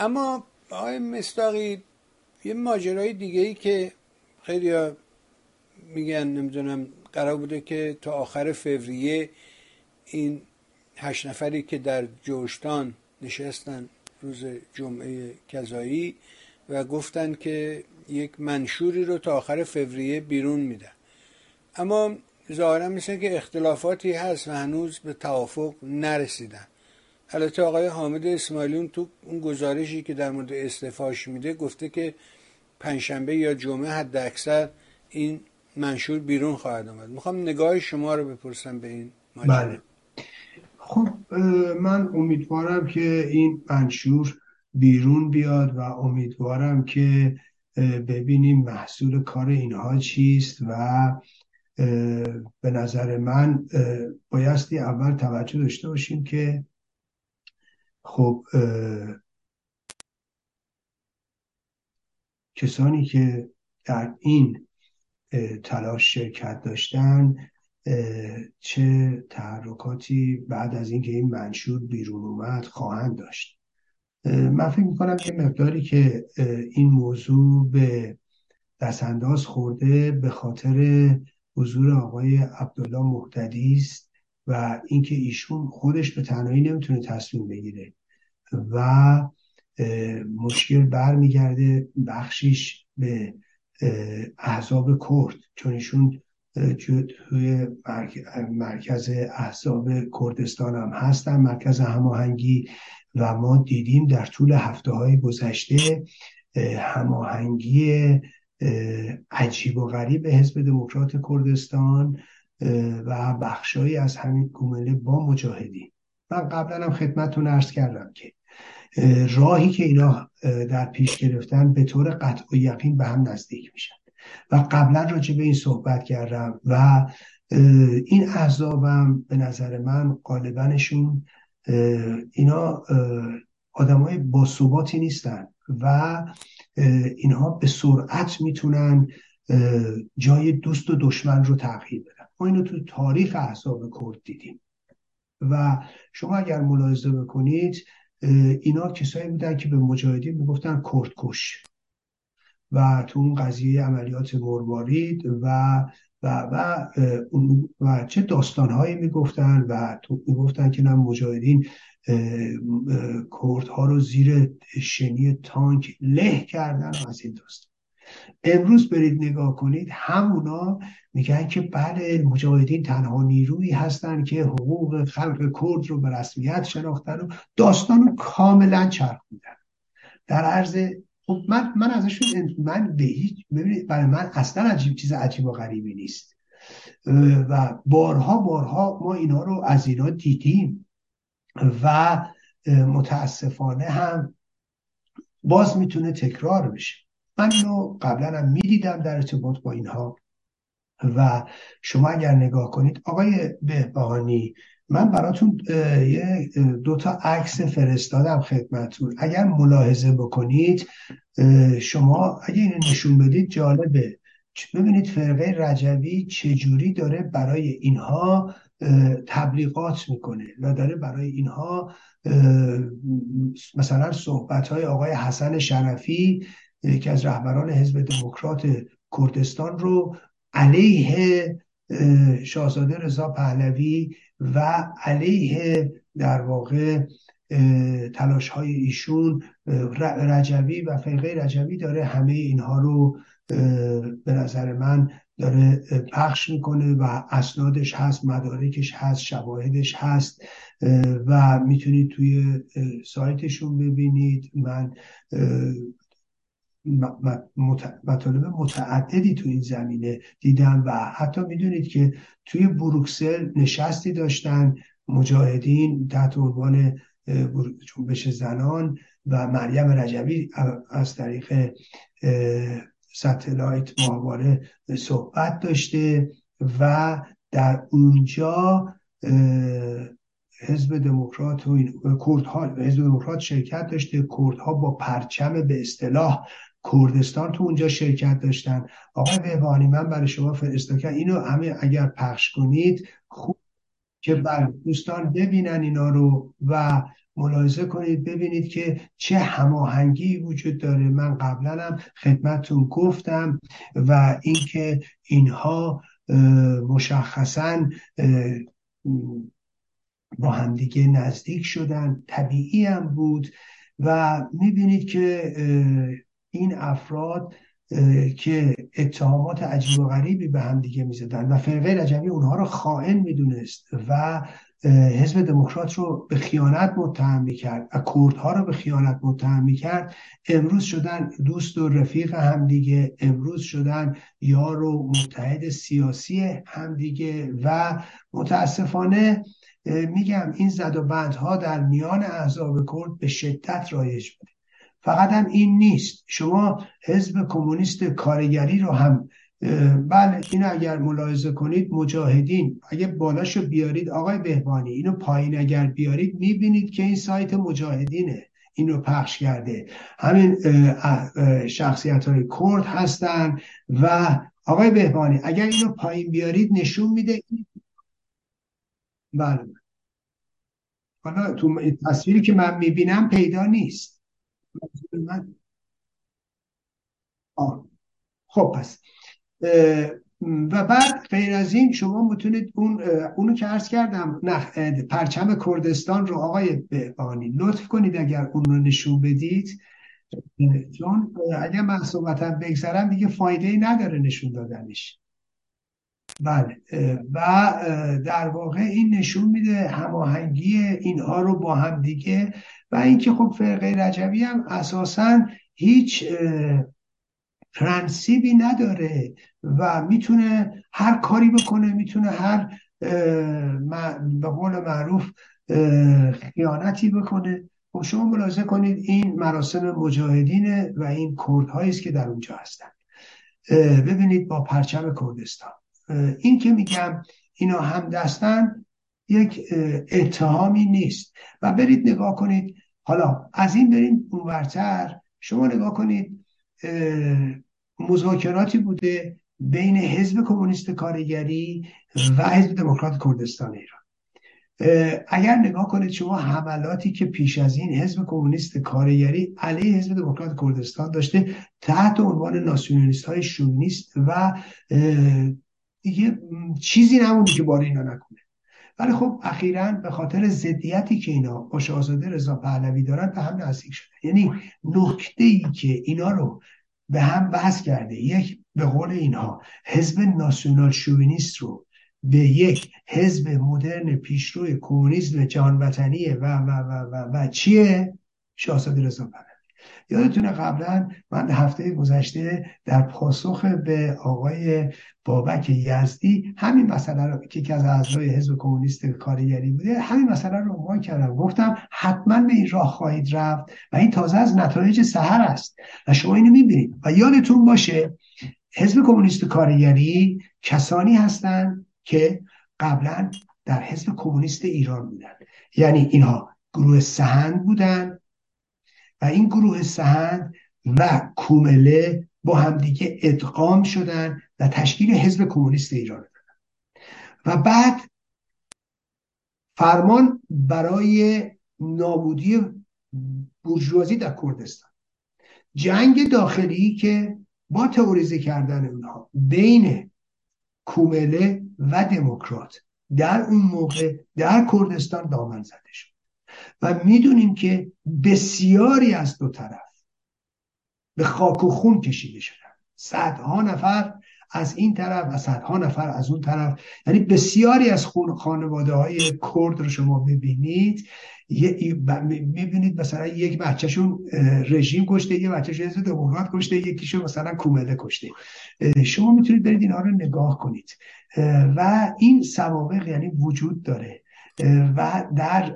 اما آقای مستاقی یه ماجرای دیگه ای که خیلی میگن نمی‌دونم قرار بوده که تا آخر فوریه این هشت نفری که در جوشتان نشستن روز جمعه کذایی و گفتن که یک منشوری رو تا آخر فوریه بیرون میدن. اما ظاهرا مثل که اختلافاتی هست و هنوز به توافق نرسیدن. البته آقای حامد اسماعیلون تو اون گزارشی که در مورد استفاش میده گفته که پنجشنبه یا جمعه حد اکثر این منشور بیرون خواهد آمد. می‌خوام نگاه شما رو بپرسم به این بله. خب من امیدوارم که این منشور بیرون بیاد و امیدوارم که ببینیم محصول کار اینها چیست و به نظر من بایستی اول توجه داشته باشیم که خب کسانی که در این تلاش شرکت داشتن چه تحرکاتی بعد از اینکه این منشور بیرون اومد خواهند داشت. من فکر می‌کنم یه مقداری که این موضوع به دستانداز خورده به خاطر حضور آقای عبدالله محتدی است و اینکه ایشون خودش به تنهایی نمی‌تونه تصمیم بگیره. و مشکل برمیگرده بخشیش به احزاب کرد چون ایشون توی مرکز احزاب کردستان هم هستن مرکز هماهنگی و ما دیدیم در طول هفته های گذشته هماهنگی عجیب و غریب حزب دموکرات کردستان و بخشایی از همین گومله با مجاهدین. من قبلا هم خدمتتون ارز کردم که راهی که اینا در پیش گرفتن به طور قطع و یقین به هم نزدیک میشن. و قبلا راجع به این صحبت کردم و این احزابم به نظر من غالبنشون اینا آدمای باثباتی نیستن و اینها به سرعت می‌تونن جای دوست و دشمن رو تغییر بدن. ما اینو تو تاریخ احزاب کرد دیدیم. و شما اگر ملاحظه بکنید اینا کسایی بودن که به مجاهدین می‌گفتن کردکش و تو اون قضیه عملیات مروارید و و و, و چه داستانهایی می‌گفتن و تو می‌گفتن که نه مجاهدین کردها رو زیر شنی تانک له کردن و از این داستان. امروز برید نگاه کنید همونا میگن که بله مجاهدین تنها نیرویی هستن که حقوق خلق کرد رو به رسمیت شناختن و داستان رو کاملا چرخوندن. در عرض خب من من ازشون من به هیچ ببینید برای من اصلا عجیب چیز عجیب و غریبی نیست. و بارها بارها ما اینا رو از اینا دیدیم و متاسفانه هم باز می‌تونه تکرار بشه. من اینو قبلا هم می‌دیدم در ارتباط با اینها. و شما اگر نگاه کنید آقای بهبهانی من براتون یه دو تا عکس فرستادم خدمتون اگر ملاحظه بکنید شما اگه اینو نشون بدید جالبه. ببینید فرقه رجوی چجوری داره برای اینها تبلیغات می‌کنه و داره برای اینها مثلا صحبت های آقای حسن شرفی که از رهبران حزب دموکرات کردستان رو علیه شاهزاده رضا پهلوی و علیه در واقع تلاش های ایشون رجوی و فرقه رجوی داره همه اینها رو به نظر من داره پخش می‌کنه و اسنادش هست مدارکش هست شواهدش هست و می‌تونید توی سایتشون ببینید. من مطالب متعددی تو این زمینه دیدم و حتی می‌دونید که توی بروکسل نشستی داشتن مجاهدین تحت عنوان جنبش زنان و مریم رجبی از طریق ستلایت ماهواره صحبت داشته و در اونجا حزب دموکرات و کردها حزب دموکرات شرکت داشته کردها با پرچم به اصطلاح کردستان تو اونجا شرکت داشتن. آقای بهبانی من برای شما فرستادم اینو همه اگر پخش کنید خوب که بر دوستان ببینن اینا رو و ملاحظه کنید ببینید که چه هماهنگی وجود داره. من قبلا هم خدمتتون گفتم و اینکه اینها مشخصا با همدیگه نزدیک شدن. طبیعی هم بود و می‌بینید که این افراد که اتهامات عجیب و غریبی به هم دیگه می‌زدن و فرقه رجبی اونها رو خائن می‌دونست و حزب دموکرات رو به خیانت متهم می‌کرد و کردها رو به خیانت متهم می‌کرد. امروز شدن دوست و رفیق همدیگه امروز شدن یار و متحد سیاسی همدیگه و متاسفانه میگم این زد و بندها در میان احزاب کرد به شدت رایج بوده فقط هم این نیست. شما حزب کمونیست کارگری رو هم بله این اگر ملاحظه کنید مجاهدین. اگه بالاشو بیارید آقای بهبانی اینو پایین اگر بیارید می‌بینید که این سایت مجاهدینه. اینو پخش کرده. همین شخصیت های کرد هستن و آقای بهبانی اگر اینو پایین بیارید نشون میده بله. حالا تو تصویری که من می‌بینم پیدا نیست. من آه. خب پس و بعد غیر از این شما می‌تونید اون اونو که عرض کردم نه پرچم کردستان رو آقای بهبانی لطف کنید اگر اون رو نشون بدید چون اگر من صحبتم بگذرم دیگه فایده ای نداره نشون دادنش بله. و در واقع این نشون میده هماهنگی اینها رو با هم دیگه. و اینکه خب فرقه رجبی هم اساسا هیچ پرنسیبی نداره و می‌تونه هر کاری بکنه می‌تونه هر به قول معروف خیانتی بکنه. خب شما ملاحظه کنید این مراسم مجاهدینه و این کردهایی است که در اونجا هستن. ببینید با پرچم کردستان. این که میگم اینا هم دستن یک اتهامی نیست. و برید نگاه کنید. حالا از این بریم اونورتر شما نگاه کنید. مذاکراتی بوده بین حزب کمونیست کارگری و حزب دموکرات کردستان ایران. اگر نگاه کنید شما حملاتی که پیش از این حزب کمونیست کارگری علیه حزب دموکرات کردستان داشته تحت عنوان ناسیونالیست های شونیست و دیگه چیزی نمونده که بار اینا نکنه. ولی خب اخیرا به خاطر ضدیتی که اینا با شاهزاده رضا پهلوی دارن به هم نزدیک شده. یعنی نکته ای که اینا رو به هم بحث کرده یک به قول اینها حزب ناسیونال شوینیست رو به یک حزب مدرن پیشرو کمونیسم جان وطنی و و و و, و چیه؟ شاهزاده رضا پهلوی. یادتونه قبلا من هفته گذشته در پاسخ به آقای بابک یزدی همین مسئله رو که یکی از اعضای حزب کمونیست کارگری بوده همین مسئله رو عنوان کردم. گفتم حتما به این راه خواهید رفت و این تازه از نتایج سهر است. و شما اینو می‌بینید. و یادتون باشه حزب کمونیست کارگری کسانی هستند که قبلا در حزب کمونیست ایران بودن یعنی اینها گروه سهند بودن و این گروه سهند و کومله با همدیگه ادغام شدن و تشکیل حزب کمونیست ایران دادن. و بعد فرمان برای نابودی بورژوازی در کردستان. جنگ داخلی که با تئوریزه کردن اونها بین کومله و دموکرات در اون موقع در کردستان دامن زده شد. و می‌دونیم که بسیاری از دو طرف به خاک و خون کشیده شدن. صدها نفر از این طرف و صدها نفر از اون طرف. یعنی بسیاری از خون خانواده های کرد رو شما ببینید. می‌بینید مثلا یک بچهشون رژیم کشته یه بچهشون حزب دموکرات کشته یکیشو مثلا کومله کشته. شما می‌تونید برید اینها رو نگاه کنید. و این سوابق یعنی وجود داره. و در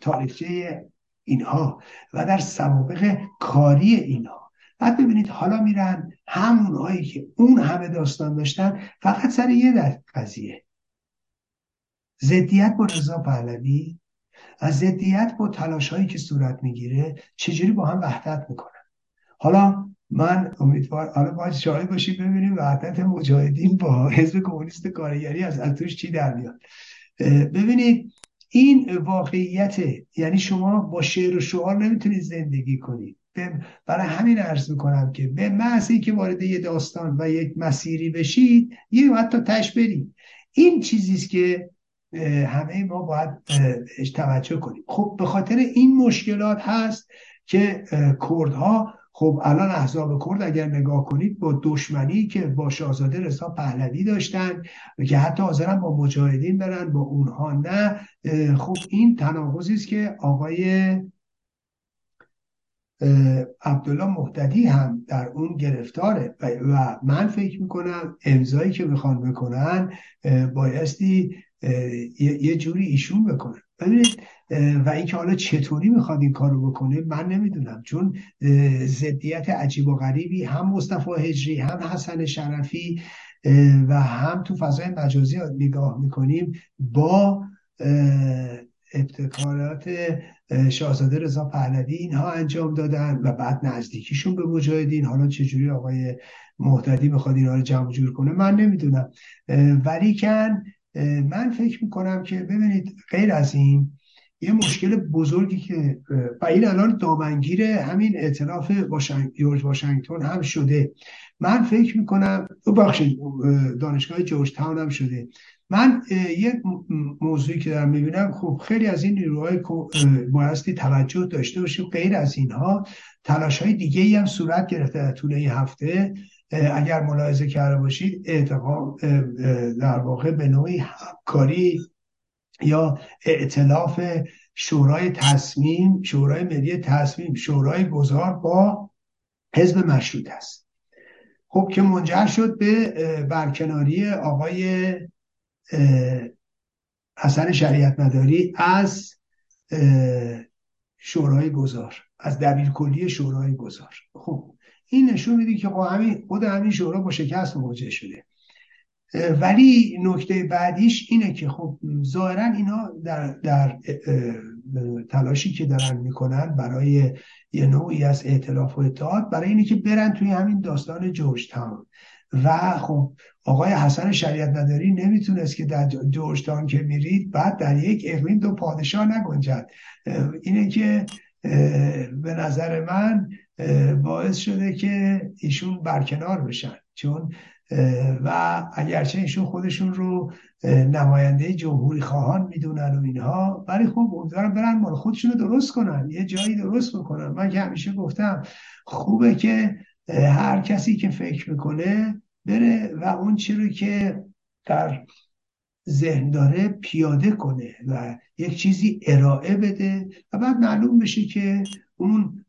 تاریخچه اینها و در سوابق کاری اینها. بعد ببینید حالا میرن همونهایی که اون همه داستان داشتن فقط سر یه قضیه. زدیت با رضا پهلوی از زدیت با تلاش هایی که صورت می‌گیره چجوری با هم وحدت می‌کنن؟ حالا من امیدوار حالا باید شاهد باشیم ببینیم وحدت مجاهدین با حزب کمونیست کارگری از از توش چی در میاد. ببینید این واقعیت یعنی شما با شعر و شعار نمی‌تونید زندگی کنید. برای همین عرض می‌کنم که به محضی که وارد یه داستان و یک مسیری بشید یه حتی تش برید. این چیزیست که همه ما باید توجه کنیم. خب به خاطر این مشکلات هست که کردها خب الان احزاب کرد اگر نگاه کنید با دشمنی که با شاهزاده رضا پهلوی داشتن که حتی حاضرن با مجاهدین برن با اونها نه خب این تناقضی است که آقای عبدالله محتدی هم در اون گرفتاره و من فکر می‌کنم امضایی که می‌خوان بکنن بایستی یه جوری ایشون بکنن. ببینید و اینکه حالا چطوری می‌خواد این کارو بکنه من نمی‌دونم. چون ضدیت عجیب و غریبی هم مصطفی هجری هم حسن شرفی و هم تو فضای مجازی نگاه می‌کنیم با ابتکارات شاهزاده رضا پهلوی اینها انجام دادن و بعد نزدیکیشون به مجاهدین. حالا چجوری آقای محتدی بخواد اینها رو جمع جور کنه من نمی‌دونم. ولیکن من فکر می‌کنم که ببینید غیر از این یه مشکل بزرگی که و این الان دامنگیر همین اعتلاف جورج واشنگتن هم شده. من فکر می‌کنم بخشید دانشگاه جورج تاون هم شده. من یه موضوعی که دارم می‌بینم خب خیلی از این نیروهای بایستی توجه داشته باشیم. غیر از اینها تلاش های دیگه ای هم صورت گرفته در طول این هفته. اگر ملاحظه کرده باشید اعتقام در واقع به نوعی همکاری یا اعتلاف شورای تصمیم شورای ملی تصمیم شورای گذار با حزب مشروط است. خب که منجر شد به برکناری آقای حسن شریعت مداری از شورای گذار از دبیر کلی شورای گذار. خب این نشون میده که خب همین خود همین شورا با شکست مواجه شده. ولی نکته بعدیش اینه که خب ظاهرا اینا در, در تلاشی که دارن می‌کنن برای یه نوعی از اعتلاف و اتحاد برای اینه که برن توی همین داستان جورج تاون و خب آقای حسن شریعت نداری نمی‌تونست که در جورج تاون که میرید بعد در یک اقلیم دو پادشاه نگنجد. اینه که به نظر من باعث شده که ایشون برکنار بشن. چون و اگرچه ایشون خودشون رو نماینده جمهوری خواهان می‌دونن و اینها ولی خب امیدوارم برن مال خودشون رو درست کنن یه جایی درست بکنن. من که همیشه گفتم خوبه که هر کسی که فکر می‌کنه بره و اون چی رو که در ذهن داره پیاده کنه و یک چیزی ارائه بده و بعد معلوم بشه که اون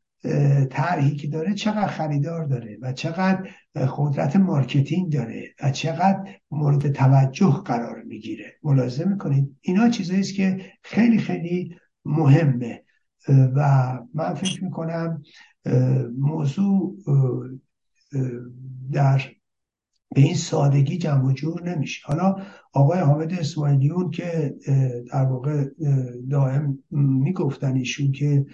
طرحی که داره چقدر خریدار داره و چقدر قدرت marketing داره و چقدر مورد توجه قرار می‌گیره. ملاحظه می‌کنید؟ اینا چیزایی است که خیلی خیلی مهمه. و من فکر می‌کنم موضوع در به این سادگی جمع و جور نمیشه. حالا آقای حامد اسماعیلیون که در واقع دائم می‌گفتن ایشون که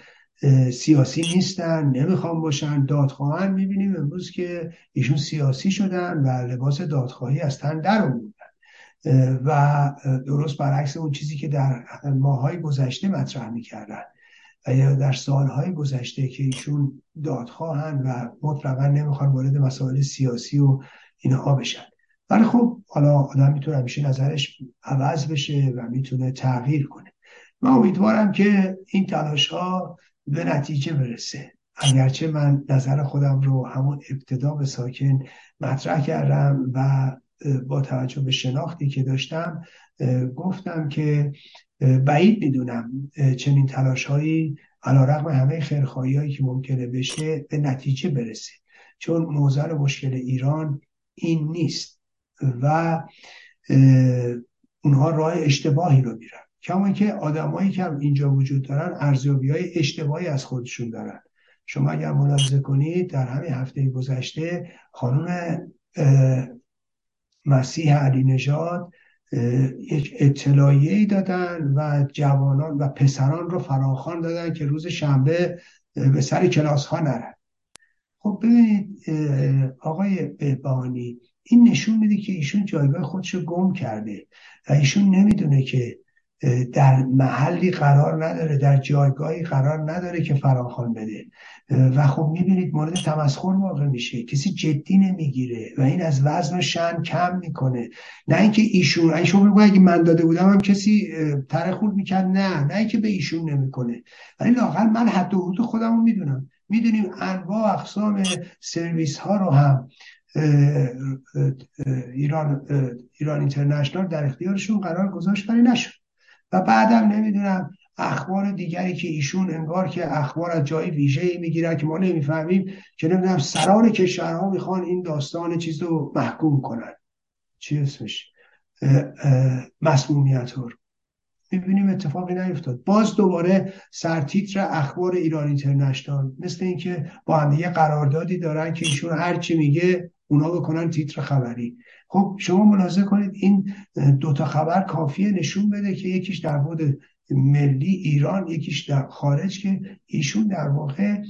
سیاسی نیستن نمی‌خوام باشن. دادخواهن می‌بینیم امروز که ایشون سیاسی شدن و لباس دادخواهی از تن در و درست برعکس اون چیزی که در ماهای گذشته مطرح می‌کردن و یا در سالهای گذشته که ایشون دادخواهن و مطلقا نمی‌خوان وارد مسائل سیاسی و اینها بشن. ولی خب حالا آدم می‌تونه همیشه نظرش عوض بشه و می‌تونه تغییر کنه. من امیدوارم که این تلاش ها به نتیجه برسه. اگرچه من نظر خودم رو همون ابتدا به ساکن مطرح کردم و با توجه به شناختی که داشتم گفتم که بعید می‌دونم چنین تلاش هایی علا رقم همه خیرخواهی هایی که ممکنه بشه به نتیجه برسه. چون موزر مشکل ایران این نیست و اونها راه اشتباهی رو میرن. کما که آدمایی که اینجا وجود دارن ارزیابی های اشتباهی از خودشون دارن. شما اگر ملاحظه کنید در همین هفته گذشته خانم مسیح علی نژاد یک اطلاعیه دادن و جوانان و پسران رو فراخوان دادن که روز شنبه به سر کلاس ها نرن. خب ببینید آقای بهبانی این نشون میده که ایشون جایگاه خودش رو گم کرده و ایشون نمی‌دونه که در محلی قرار نداره در جایگاهی قرار نداره که فراخوان بده. و خب می‌بینید مورد تمسخر واقع میشه. کسی جدی نمی‌گیره و این از وزن و شن کم می‌کنه. نه اینکه ایشون ایشون میگه اگه من داده بودم هم کسی تره خورد می‌کرد. نه نه اینکه به ایشون نمی‌کنه. ولی لاقل من حد و حدود خودم رو می‌دونم. می‌دونیم انواع اقسام سرویس ها رو هم ایران ایران اینترنشنال در اختیارشون قرار گذاشت ولی نشد. و بعدم نمی‌دونم اخبار دیگری که ایشون انگار که اخبار از جای ویژه ای که ما نمی‌فهمیم که نمی‌دونم سران کشورها می‌خوان این داستان چیز رو محکوم کنن. چی اسمش؟ مسمومیت رو. می‌بینیم اتفاقی نیفتاد. باز دوباره سرتیتر اخبار ایران اینترنشنال مثل اینکه با هم دیگه قراردادی دارن که ایشون هر چی میگه اونا بکنن تیتر خبری. خب شما ملاحظه کنید این دوتا خبر کافیه نشون بده که یکیش در بود ملی ایران یکیش در خارج که ایشون در واقع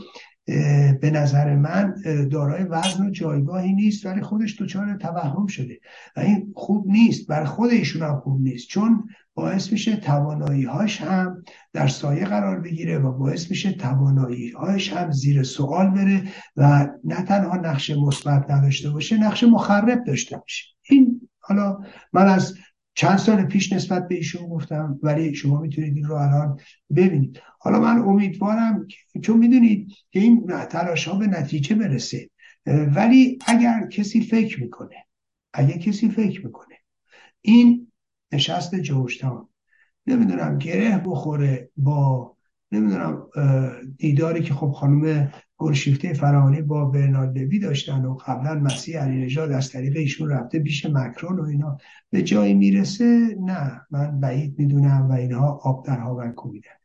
به نظر من دارای وزن و جایگاهی نیست ولی خودش دچار توهم شده. و این خوب نیست برای خود ایشون هم خوب نیست چون باعث میشه توانایی هاش هم در سایه قرار بگیره و باعث میشه توانایی هاش هم زیر سوال بره و نه تنها نقش مثبت نداشته باشه نقش مخرب داشته باشه. این حالا من از چند سال پیش نسبت به ایشون گفتم ولی شما می‌تونید این رو الان ببینید. حالا من امیدوارم چون می‌دونید که این تلاش ها به نتیجه برسه. ولی اگر کسی فکر می‌کنه اگر کسی فکر می‌کنه این نشست جورجتاون نمی‌دونم گره بخوره با نمی‌دونم دیداری که خب خانم گلشیفته فرهانی با برنارد لوی داشتن و قبلا مسیح علی نژاد از طریق ایشون رفته پیش مکرون و اینا. به جایی می‌رسه؟ نه. من بعید می‌دونم و اینها آب در هاون کوبیدن.